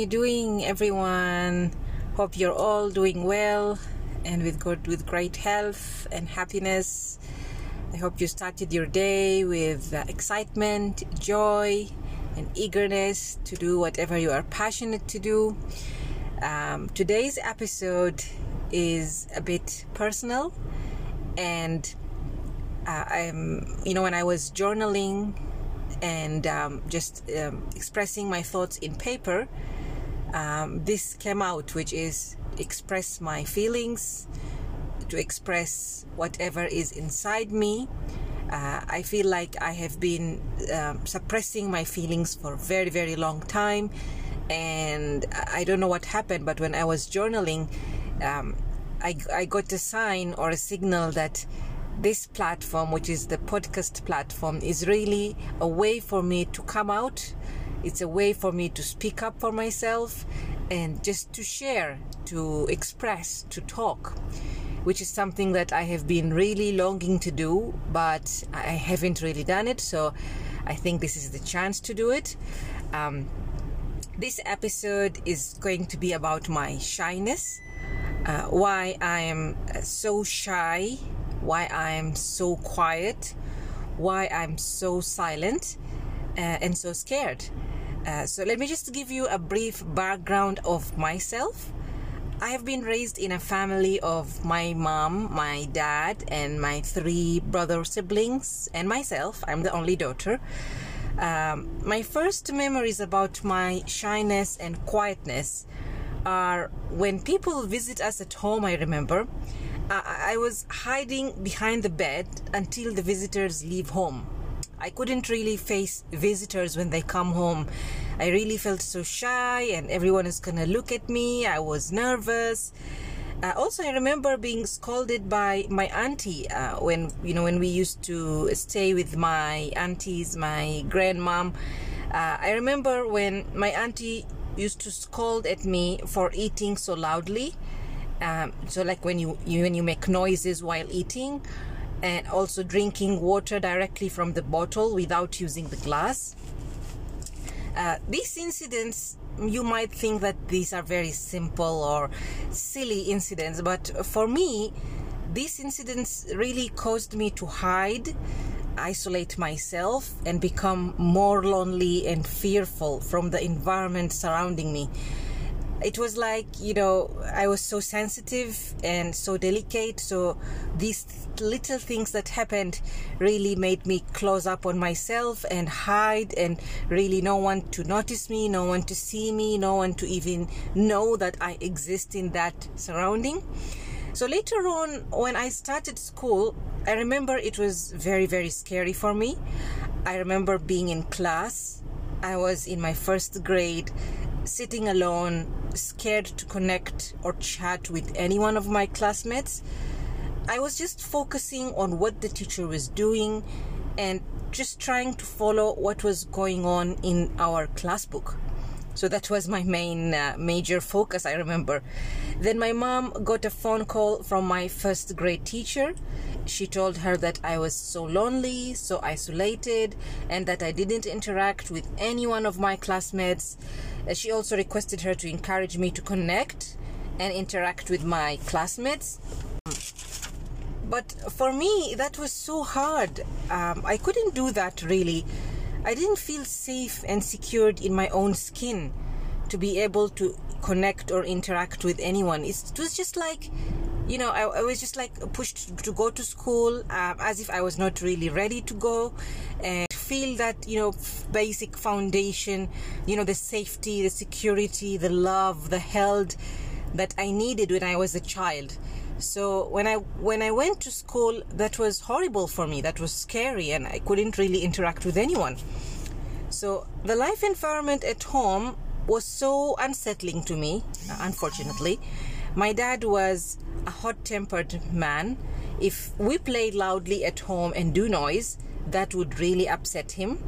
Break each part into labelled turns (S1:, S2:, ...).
S1: you doing, everyone? Hope you're all doing well and with good, with great health and happiness. I hope you started your day with uh, excitement, joy, and eagerness to do whatever you are passionate to do. Um, today's episode is a bit personal, and uh, I'm, you know, when I was journaling and um, just um, expressing my thoughts in paper, um, this came out, which is express my feelings, to express whatever is inside me. Uh, I feel like I have been um, suppressing my feelings for a very, very long time. And I don't know what happened, but when I was journaling, um, I, I got a sign or a signal that this platform, which is the podcast platform, is really a way for me to come out. It's a way for me to speak up for myself and just to share, to express, to talk, which is something that I have been really longing to do, but I haven't really done it. So I think this is the chance to do it. Um, this episode is going to be about my shyness, uh, why I am so shy why I'm so quiet, why I'm so silent uh, and so scared. Uh, so, let me just give you a brief background of myself. I have been raised in a family of my mom, my dad, and my three brother siblings, and myself. I'm the only daughter. Um, my first memories about my shyness and quietness are when people visit us at home, I remember. I, I was hiding behind the bed until the visitors leave home. I couldn't really face visitors when they come home. I really felt so shy, and everyone is gonna look at me. I was nervous. Uh, also, I remember being scolded by my auntie uh, when you know when we used to stay with my aunties, my grandmom. Uh, I remember when my auntie used to scold at me for eating so loudly. Um, so like when you, you when you make noises while eating and also drinking water directly from the bottle without using the glass. Uh, these incidents you might think that these are very simple or silly incidents but for me these incidents really caused me to hide isolate myself and become more lonely and fearful from the environment surrounding me it was like you know i was so sensitive and so delicate so these little things that happened really made me close up on myself and hide and really no one to notice me no one to see me no one to even know that i exist in that surrounding. So later on when i started school i remember it was very very scary for me. I remember being in class. I was in my first grade sitting alone, scared to connect or chat with any one of my classmates. I was just focusing on what the teacher was doing and just trying to follow what was going on in our class book. So that was my main uh, major focus, I remember. Then my mom got a phone call from my first grade teacher. She told her that I was so lonely, so isolated, and that I didn't interact with any one of my classmates. Uh, she also requested her to encourage me to connect and interact with my classmates. But for me, that was so hard. Um, I couldn't do that really. I didn't feel safe and secured in my own skin to be able to connect or interact with anyone. It was just like, you know, I, I, was just like pushed to go to school um, as if I was not really ready to go and feel that, you know, basic foundation, you know, the safety, the security, the love, the held that I needed when I was a child. So when I when I went to school, that was horrible for me. That was scary, and I couldn't really interact with anyone. So the life environment at home was so unsettling to me. Unfortunately, my dad was a hot-tempered man. If we played loudly at home and do noise, that would really upset him.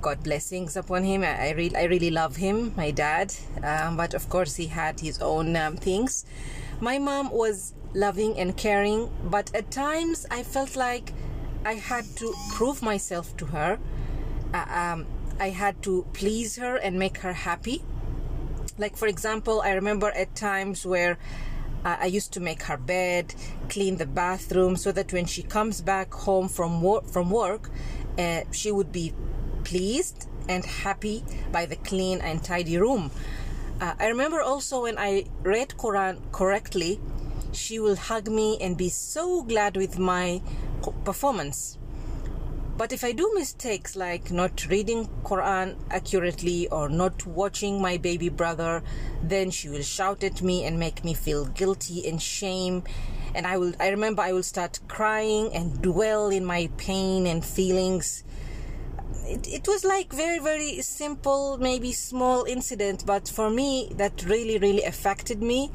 S1: God blessings upon him. I, really, I really love him, my dad. Um, but of course, he had his own um, things. My mom was loving and caring, but at times I felt like I had to prove myself to her. Uh, um, I had to please her and make her happy. Like, for example, I remember at times where uh, I used to make her bed, clean the bathroom, so that when she comes back home from work, from work, uh, she would be pleased and happy by the clean and tidy room. Uh, I remember also when I read Quran correctly, she will hug me and be so glad with my performance. But if I do mistakes like not reading Quran accurately or not watching my baby brother, then she will shout at me and make me feel guilty and shame. And I will I remember I will start crying and dwell in my pain and feelings. It, it was like very very simple maybe small incident but for me that really really affected me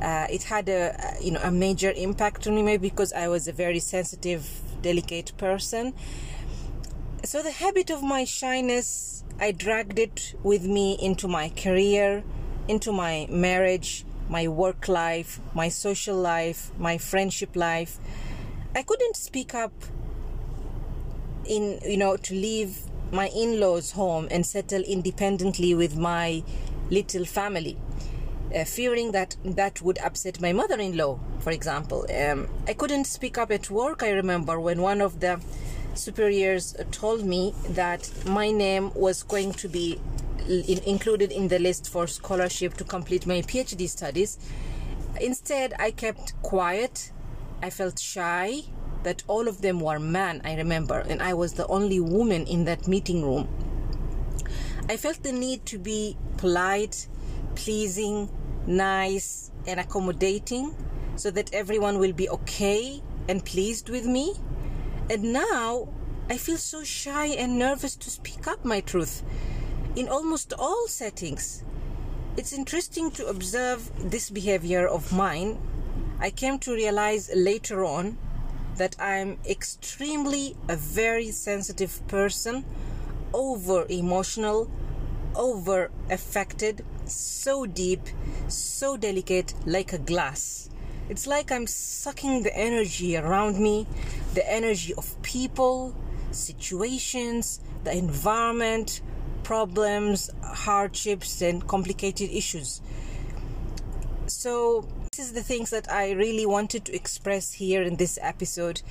S1: uh, it had a you know a major impact on me maybe because I was a very sensitive delicate person so the habit of my shyness, I dragged it with me into my career, into my marriage, my work life, my social life, my friendship life. I couldn't speak up in, you know, to leave my in laws' home and settle independently with my little family. Uh, fearing that that would upset my mother-in-law, for example. Um, I couldn't speak up at work. I remember when one of the superiors told me that my name was going to be in, included in the list for scholarship to complete my PhD studies. Instead, I kept quiet. I felt shy that all of them were men, I remember, and I was the only woman in that meeting room. I felt the need to be polite, pleasing, nice, and accommodating so that everyone will be okay and pleased with me. And now I feel so shy and nervous to speak up my truth in almost all settings. It's interesting to observe this behavior of mine. I came to realize later on that I'm extremely a very sensitive person, over emotional, over affected, so deep, so delicate, like a glass. It's like I'm sucking the energy around me, the energy of people, situations, the environment, problems, hardships, and complicated issues. So, is the things that I really wanted to express here in this episode.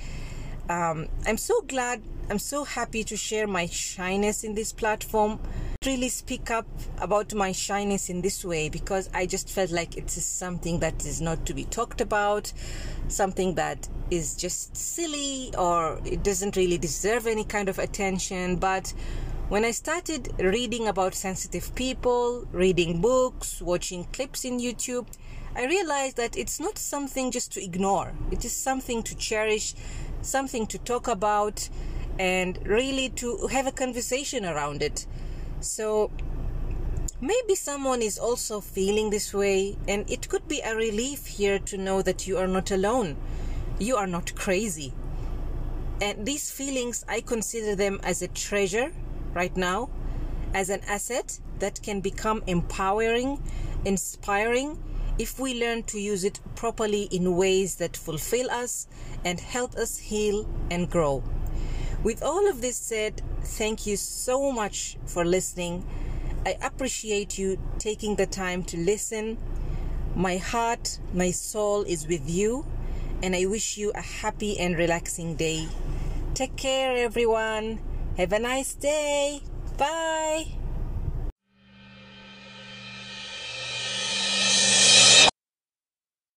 S1: Um, I'm so glad, I'm so happy to share my shyness in this platform really speak up about my shyness in this way because I just felt like it is something that is not to be talked about, something that is just silly or it doesn't really deserve any kind of attention. But when I started reading about sensitive people, reading books, watching clips in YouTube, I realized that it's not something just to ignore. It is something to cherish, something to talk about, and really to have a conversation around it. So maybe someone is also feeling this way, and it could be a relief here to know that you are not alone. You are not crazy. And these feelings, I consider them as a treasure right now, as an asset that can become empowering, inspiring, if we learn to use it properly in ways that fulfill us and help us heal and grow. With all of this said, thank you so much for listening. I appreciate you taking the time to listen. My heart, my soul is with you, and I wish you a happy and relaxing day. Take care, everyone. Have a nice day. Bye.